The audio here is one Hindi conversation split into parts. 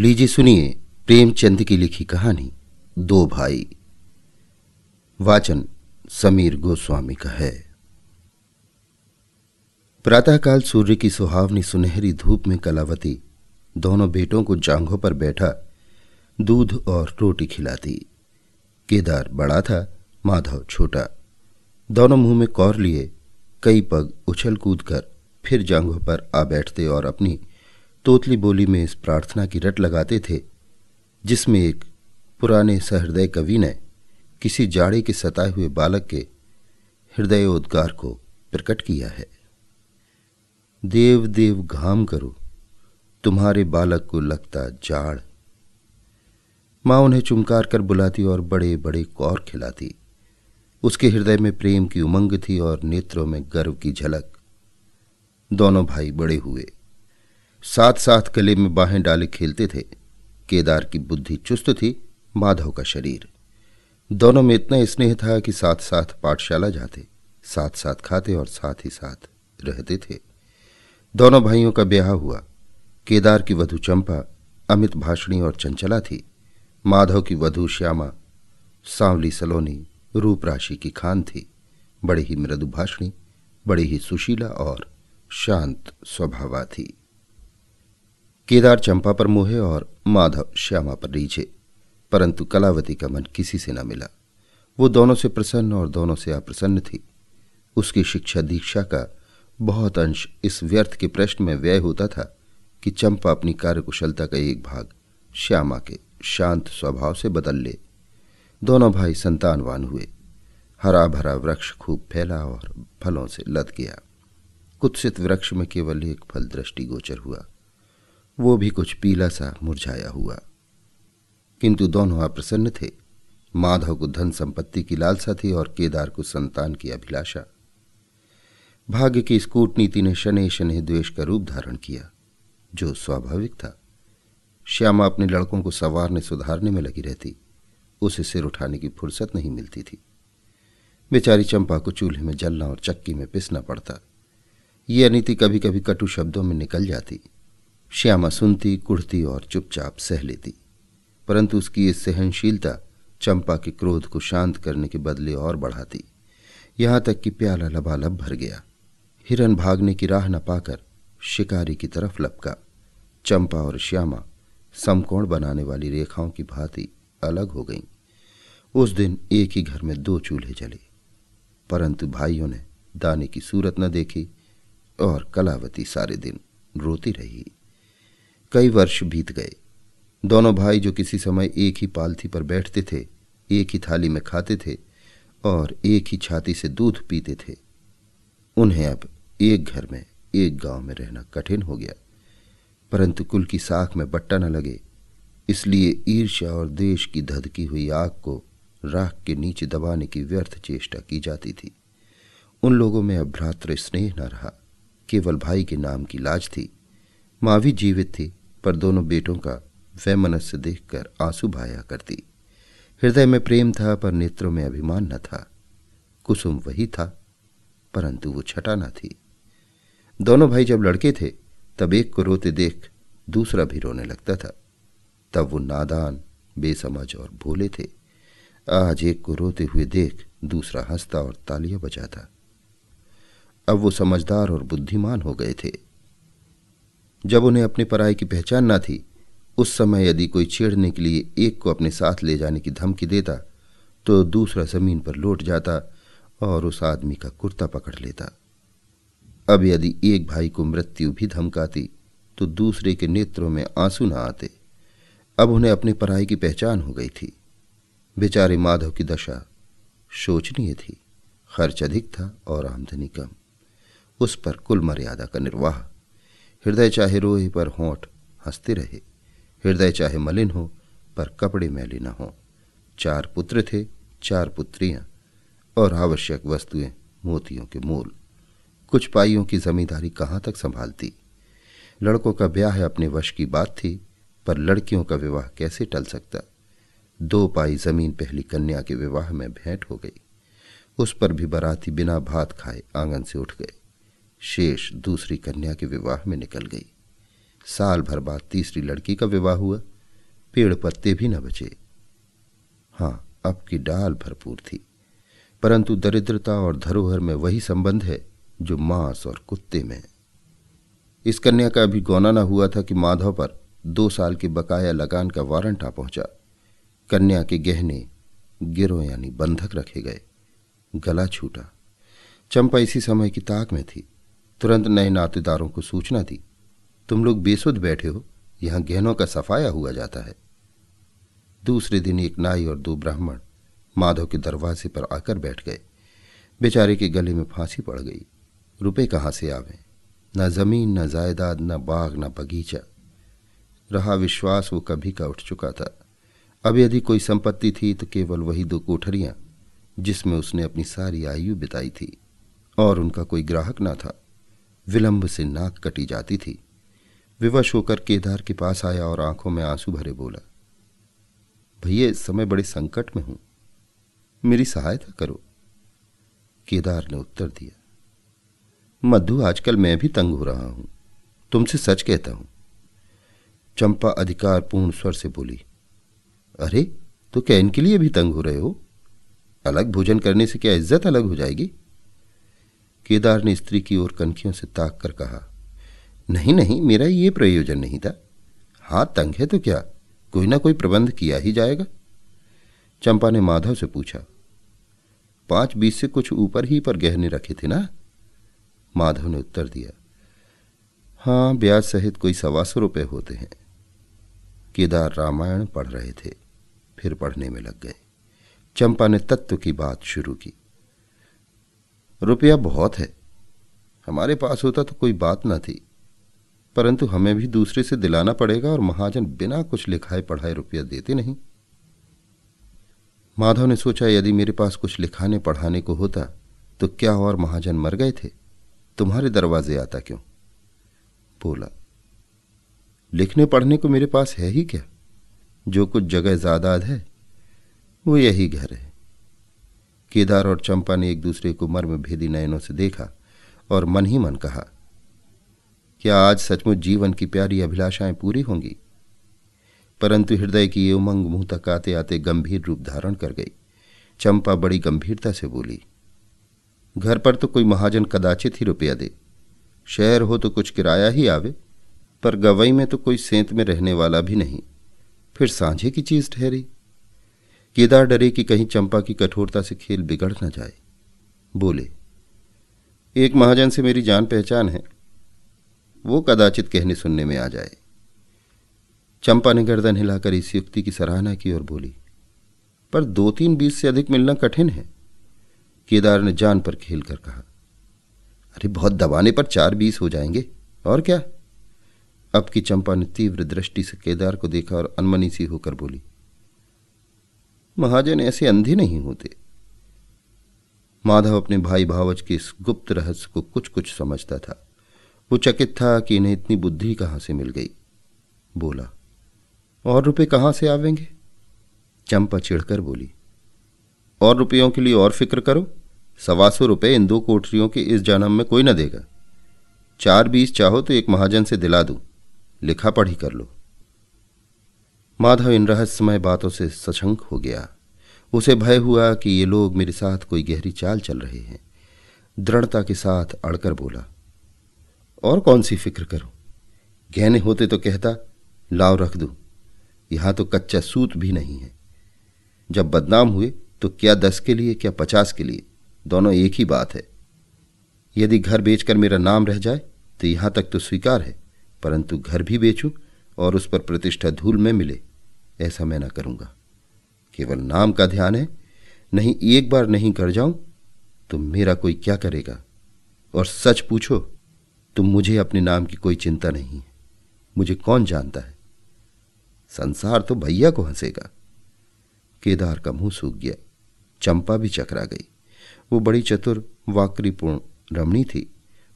लीजिए सुनिए प्रेमचंद की लिखी कहानी, दो भाई। वाचन समीर गोस्वामी का है। प्रातःकाल सूर्य की सुहावनी सुनहरी धूप में कलावती दोनों बेटों को जांघों पर बैठा दूध और रोटी खिलाती। केदार बड़ा था, माधव छोटा। दोनों मुँह में कौर लिए, कई पग उछल कूद कर फिर जांघों पर आ बैठते और अपनी तोतली बोली में इस प्रार्थना की रट लगाते थे, जिसमें एक पुराने सहृदय कवि ने किसी जाड़े के सताए हुए बालक के हृदयोद्गार को प्रकट किया है। देव देव घाम करो, तुम्हारे बालक को लगता जाड़। माँ उन्हें चुमकार कर बुलाती और बड़े बड़े कौर खिलाती। उसके हृदय में प्रेम की उमंग थी और नेत्रों में गर्व की झलक। दोनों भाई बड़े हुए। साथ साथ गले में बाहें डाले खेलते थे। केदार की बुद्धि चुस्त थी, माधव का शरीर। दोनों में इतना स्नेह था कि साथ साथ पाठशाला जाते साथ साथ खाते और साथ ही साथ रहते थे। दोनों भाइयों का ब्याह हुआ। केदार की वधु चंपा, अमित भाषणी और चंचला थी। माधव की वधु श्यामा, सांवली सलोनी, रूप राशि की खान थी। बड़ी ही मृदुभाषणी बड़ी ही सुशीला और शांत स्वभावा थी। केदार चंपा पर मोहे और माधव श्यामा पर रीझे परंतु कलावती का मन किसी से न मिला। वो दोनों से प्रसन्न और दोनों से अप्रसन्न थी। उसकी शिक्षा दीक्षा का बहुत अंश इस व्यर्थ के प्रश्न में व्यय होता था कि चंपा अपनी कार्यकुशलता का एक भाग श्यामा के शांत स्वभाव से बदल ले। दोनों भाई संतानवान हुए। हरा भरा वृक्ष खूब फैला और फलों से लद गया। कुत्सित वृक्ष में केवल एक फल दृष्टि गोचर हुआ। वो भी कुछ पीला सा मुरझाया हुआ। किंतु दोनों अप्रसन्न थे। माधव को धन संपत्ति की लालसा थी और केदार को संतान की अभिलाषा। भाग्य की इस कूटनीति ने शनि शनि द्वेष का रूप धारण किया, जो स्वाभाविक था। श्यामा अपने लड़कों को सवारने सुधारने में लगी रहती। उसे सिर उठाने की फुर्सत नहीं मिलती थी। बेचारी चंपा को चूल्हे में जलना और चक्की में पिसना पड़ता। ये अनिति कभी कभी कटु शब्दों में निकल जाती। श्यामा सुनती, कुढ़ती और चुपचाप सह लेती। परंतु उसकी ये सहनशीलता चंपा के क्रोध को शांत करने के बदले और बढ़ाती। यहाँ तक कि प्याला लबालब भर गया। हिरन भागने की राह न पाकर शिकारी की तरफ़ लपका। चंपा और श्यामा समकोण बनाने वाली रेखाओं की भांति अलग हो गईं। उस दिन एक ही घर में दो चूल्हे जले। परंतु भाइयों ने दाने की सूरत न देखी और कलावती सारे दिन रोती रही। कई वर्ष बीत गए। दोनों भाई जो किसी समय एक ही पालथी पर बैठते थे, एक ही थाली में खाते थे और एक ही छाती से दूध पीते थे। उन्हें अब एक घर में, एक गाँव में रहना कठिन हो गया। परंतु कुल की साख में बट्टा न लगे, इसलिए ईर्ष्या और देश की धधकी हुई आग को राख के नीचे दबाने की व्यर्थ चेष्टा की जाती थी। उन लोगों में अब भ्रातृ स्नेह न रहा, केवल भाई के नाम की लाज थी। माँ भी जीवित थी पर दोनों बेटों का वह वैमनस्य देखकर आँसू भाया करती। हृदय में प्रेम था, पर नेत्रों में अभिमान न था। कुसुम वही था, परंतु वो छटा न थी। दोनों भाई जब लड़के थे, तब एक को रोते देख दूसरा भी रोने लगता था। तब वो नादान, बेसमझ और भोले थे। आज एक को रोते हुए देख दूसरा हंसता और तालियाँ बजाता। अब वो समझदार और बुद्धिमान हो गए थे। जब उन्हें अपनी पराई की पहचान न थी, उस समय यदि कोई छेड़ने के लिए एक को अपने साथ ले जाने की धमकी देता तो दूसरा ज़मीन पर लौट जाता और उस आदमी का कुर्ता पकड़ लेता। अब यदि एक भाई को मृत्यु भी धमकाती तो दूसरे के नेत्रों में आँसू न आते। अब उन्हें अपनी पढ़ाई की पहचान हो गई थी। बेचारे माधव की दशा शोचनीय थी। खर्च अधिक था और आमदनी कम। उस पर कुल मर्यादा का निर्वाह। हृदय चाहे रोहे पर होंठ हँसते रहे, हृदय चाहे मलिन हो पर कपड़े मैले न हो। चार पुत्र थे, चार पुत्रियाँ और आवश्यक वस्तुएँ, मोतियों के मूल। कुछ पाइयों की जमींदारी कहाँ तक संभालती? लड़कों का ब्याह अपने वश की बात थी, पर लड़कियों का विवाह कैसे टल सकता? दो पाई ज़मीन पहली कन्या के विवाह में भेंट हो गई। उस पर भी बराती बिना भात खाए आँगन से उठ गए। शेष दूसरी कन्या के विवाह में निकल गई। साल भर बाद तीसरी लड़की का विवाह हुआ। पेड़ पत्ते भी न बचे। हाँ अब की डाल भरपूर थी। परंतु दरिद्रता और धरोहर में वही संबंध है जो मांस और कुत्ते में इस कन्या का अभी गौना न हुआ था कि माधव पर दो साल के बकाया लगान का वारंट आ पहुँचा। कन्या के गहने गिरो यानी बंधक रखे गए। गला छूटा। चंपा इसी समय की ताक में थी। तुरंत नए नातेदारों को सूचना दी। तुम लोग बेसुध बैठे हो, यहाँ गहनों का सफाया हुआ जाता है। दूसरे दिन एक नाई और दो ब्राह्मण माधव के दरवाजे पर आकर बैठ गए। बेचारे के गले में फांसी पड़ गई। रुपए कहाँ से आवे? न ज़मीन, न जायदाद, न बाग, न बगीचा। रहा विश्वास वो कभी का उठ चुका था। अब यदि कोई संपत्ति थी तो केवल वही दो कोठरियाँ, जिसमें उसने अपनी सारी आयु बिताई थी, और उनका कोई ग्राहक न था। विलंब से नाक कटी जाती थी। विवश होकर केदार के पास आया और आँखों में आँसू भरे बोला, भैया, इस समय बड़े संकट में हूँ। मेरी सहायता करो। केदार ने उत्तर दिया, मधु, आजकल मैं भी तंग हो रहा हूँ। तुमसे सच कहता हूँ। चंपा अधिकार पूर्ण स्वर से बोली, अरे तो क्या इनके लिए भी तंग हो रहे हो? अलग भोजन करने से क्या इज़्ज़त अलग हो जाएगी? केदार ने स्त्री की ओर कनखियों से ताक कर कहा, नहीं नहीं, मेरा ये प्रयोजन नहीं था। हाथ तंग है तो क्या? कोई ना कोई प्रबंध किया ही जाएगा। चंपा ने माधव से पूछा, पाँच बीस से कुछ ऊपर ही पर गहने रखे थे ना? माधव ने उत्तर दिया हाँ ब्याज सहित कोई सवा सौ रुपये होते हैं। केदार रामायण पढ़ रहे थे, फिर पढ़ने में लग गए। चंपा ने तत्व की बात शुरू की। रुपया बहुत है। हमारे पास होता तो कोई बात ना थी। परंतु हमें भी दूसरे से दिलाना पड़ेगा और महाजन बिना कुछ लिखाए पढ़ाए रुपया देते नहीं। माधव ने सोचा, यदि मेरे पास कुछ लिखाने पढ़ाने को होता तो क्या और महाजन मर गए थे? तुम्हारे दरवाजे आता क्यों? बोला, लिखने पढ़ने को मेरे पास है ही क्या? जो कुछ जगह जादाद है, वो यही घर है। केदार और चंपा ने एक दूसरे को मर्म भेदी नयनों से देखा और मन ही मन कहा, क्या आज सचमुच जीवन की प्यारी अभिलाषाएँ पूरी होंगी? परंतु हृदय की ये उमंग मुँह तक आते आते गंभीर रूप धारण कर गई। चंपा बड़ी गंभीरता से बोली, घर पर तो कोई महाजन कदाचित ही रुपया दे। शहर हो तो कुछ किराया ही आवे, पर गवई में तो कोई सेंत में रहने वाला भी नहीं। फिर सांझे की चीज़ ठहरी। केदार डरे कि कहीं चंपा की कठोरता से खेल बिगड़ न जाए। बोले, एक महाजन से मेरी जान पहचान है। वो कदाचित कहने सुनने में आ जाए। चंपा ने गर्दन हिलाकर इस युक्ति की सराहना की और बोली, पर दो तीन बीस से अधिक मिलना कठिन है। केदार ने जान पर खेल कर कहा, अरे बहुत दबाने पर चार बीस हो जाएँगे, और क्या? अब की चंपा ने तीव्र दृष्टि से केदार को देखा और अनमनी सी होकर बोली महाजन ऐसे अंधे नहीं होते। माधव अपने भाई भावच के इस गुप्त रहस्य को कुछ कुछ समझता था। वो चकित था कि इन्हें इतनी बुद्धि कहाँ से मिल गई। बोला, और रुपए कहाँ से आवेंगे? चंपा चिढ़कर बोली, और रुपयों के लिए और फ़िक्र करो। सवा सौ रुपये इन दो कोठरियों के इस जन्म में कोई न देगा। चार बीस चाहो तो एक महाजन से दिला दूँ। लिखा पढ़ी कर लो। माधव इन रहस्यमय बातों से सशंक हो गया। उसे भय हुआ कि ये लोग मेरे साथ कोई गहरी चाल चल रहे हैं। दृढ़ता के साथ अड़कर बोला, और कौन सी फ़िक्र करो? गहने होते तो कहता लाव रख दू। यहाँ तो कच्चा सूत भी नहीं है। जब बदनाम हुए तो क्या दस के लिए, क्या पचास के लिए? दोनों एक ही बात है। यदि घर बेचकर मेरा नाम रह जाए तो यहाँ तक तो स्वीकार है, परंतु घर भी बेचूं और उस पर प्रतिष्ठा धूल में मिले। ऐसा मैं ना करूँगा। केवल नाम का ध्यान है, नहीं एक बार नहीं कर जाऊँ तो मेरा कोई क्या करेगा? और सच पूछो तो मुझे अपने नाम की कोई चिंता नहीं है। मुझे कौन जानता है? संसार तो भैया को हंसेगा। केदार का मुँह सूख गया, चंपा भी चकरा गई। वो बड़ी चतुर, वाक्रीपूर्ण, रमणी थी।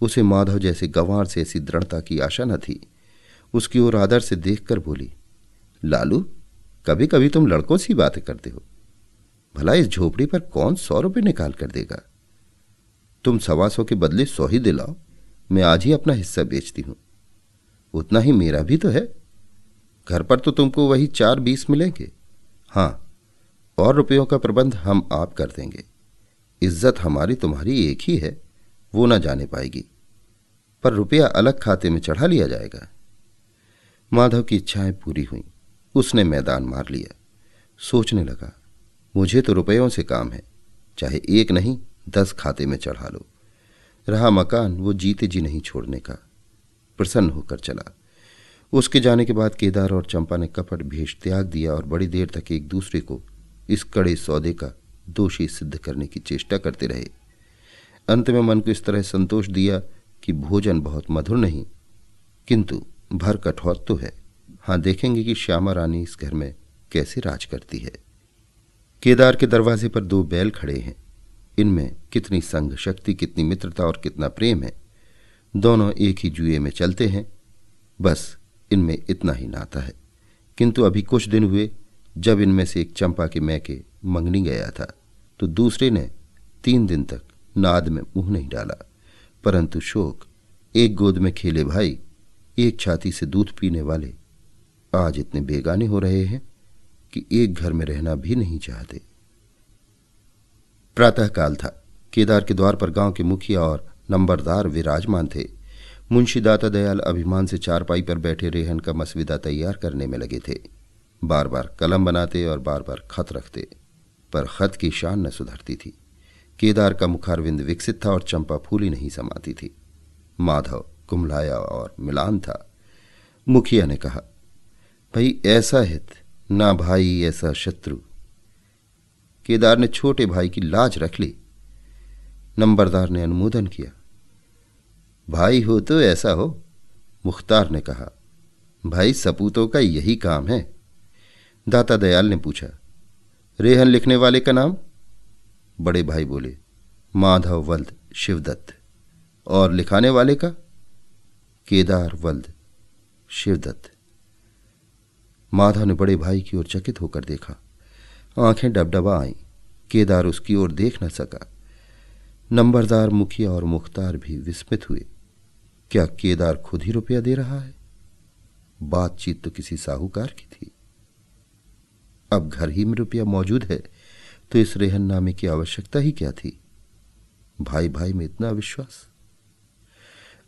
उसे माधव जैसे गंवार से ऐसी दृढ़ता की आशा न थी। उसकी ओर आदर से देखकर बोली, लालू कभी कभी तुम लड़कों सी बातें करते हो। भला इस झोपड़ी पर कौन सौ रुपये निकाल कर देगा? तुम सवा सौ के बदले सौ ही दिलाओ, मैं आज ही अपना हिस्सा बेचती हूँ। उतना ही मेरा भी तो है। घर पर तो तुमको वही चार बीस मिलेंगे। हाँ और रुपयों का प्रबंध हम आप कर देंगे। इज़्ज़त हमारी तुम्हारी एक ही है, वो ना जाने पाएगी। पर रुपया अलग खाते में चढ़ा लिया जाएगा। माधव की इच्छाएँ पूरी हुई। उसने मैदान मार लिया। सोचने लगा, मुझे तो रुपयों से काम है, चाहे एक नहीं, दस खाते में चढ़ा लो। रहा मकान, वो जीते जी नहीं छोड़ने का। प्रसन्न होकर चला। उसके जाने के बाद केदार और चंपा ने कपट, भेष त्याग दिया और बड़ी देर तक एक दूसरे को इस कड़े सौदे का दोषी सिद्ध करने की चेष्टा करते रहे। अंत में मन को इस तरह संतोष दिया कि भोजन बहुत मधुर नहीं, किंतु भर कठौत तो है। हाँ देखेंगे कि श्यामा रानी इस घर में कैसे राज करती है। केदार के दरवाजे पर दो बैल खड़े हैं। इनमें कितनी संघ शक्ति, कितनी मित्रता और कितना प्रेम है। दोनों एक ही जुए में चलते हैं। बस इनमें इतना ही नाता है। किंतु अभी कुछ दिन हुए, जब इनमें से एक चंपा के मैके मंगनी गया था तो दूसरे ने तीन दिन तक नाद में मुँह नहीं डाला। परंतु शोक, एक गोद में खेले भाई, एक छाती से दूध पीने वाले आज इतने बेगाने हो रहे हैं कि एक घर में रहना भी नहीं चाहते। प्रातःकाल था। केदार के द्वार पर गाँव के मुखिया और नंबरदार विराजमान थे। मुंशी दाता दयाल अभिमान से चारपाई पर बैठे रेहन का मसविदा तैयार करने में लगे थे। बार बार कलम बनाते और बार बार खत रखते, पर खत की शान न सुधरती थी। केदार का मुखारविंद विकसित था और चंपा फूली नहीं समाती थी। माधव, कुमलाया और मिलान था। मुखिया ने कहा भाई, ऐसा हित, ना भाई, ऐसा शत्रु। केदार ने छोटे भाई की लाज रख ली। नंबरदार ने अनुमोदन किया। भाई हो तो ऐसा हो, मुख्तार ने कहा। भाई, सपूतों का यही काम है। दाता दयाल ने पूछा। रेहन लिखने वाले का नाम? बड़े भाई बोले। माधव वल्द, शिवदत्त। और लिखाने वाले का? केदार वल्द, शिवदत्त। माधव ने बड़े भाई की ओर चकित होकर देखा। आँखें डबडबा आईं। केदार उसकी ओर देख न सका। नंबरदार मुखिया और मुख्तार भी विस्मित हुए। क्या केदार खुद ही रुपया दे रहा है? बातचीत तो किसी साहूकार की थी। अब घर ही में रुपया मौजूद है तो इस रेहननामे की आवश्यकता ही क्या थी? भाई भाई में इतना विश्वास?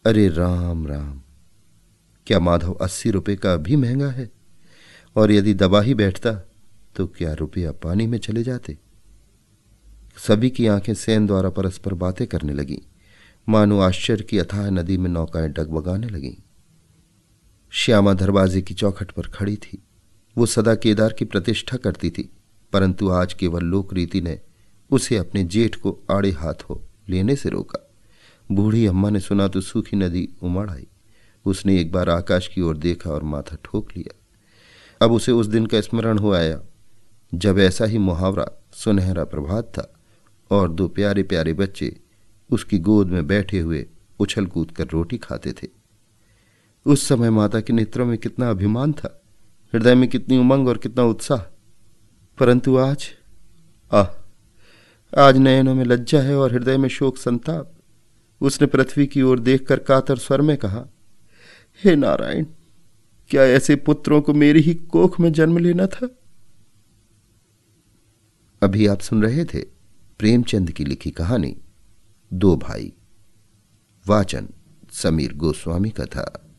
अरे राम राम। क्या माधव अस्सी रुपए का भी महँगा है? और यदि दबा ही बैठता तो क्या रुपया पानी में चले जाते? सभी की आँखें सेन द्वारा परस्पर बातें करने लगीं। मानो आश्चर्य की अथाह नदी में नौकाएँ डगबगाने लगीं। श्यामा दरवाजे की चौखट पर खड़ी थी। वो सदा केदार की प्रतिष्ठा करती थी, परंतु आज केवल लोक रीति ने उसे अपने जेठ को आड़े हाथ लेने से रोका। बूढ़ी अम्मा ने सुना तो सूखी नदी उमड़ आई। उसने एक बार आकाश की ओर देखा और माथा ठोक लिया। अब उसे उस दिन का स्मरण हो आया, जब ऐसा ही मुहावरा सुनहरा प्रभात था और दो प्यारे प्यारे बच्चे उसकी गोद में बैठे हुए उछल कूद कर रोटी खाते थे। उस समय माता के नेत्रों में कितना अभिमान था, हृदय में कितनी उमंग और कितना उत्साह। परंतु आज, आह, आज नयनों में लज्जा है और हृदय में शोक संताप। उसने पृथ्वी की ओर देखकर कातर स्वर में कहा, हे नारायण क्या ऐसे पुत्रों को मेरी ही कोख में जन्म लेना था? अभी आप सुन रहे थे प्रेमचंद की लिखी कहानी, दो भाई। वाचन समीर गोस्वामी का था।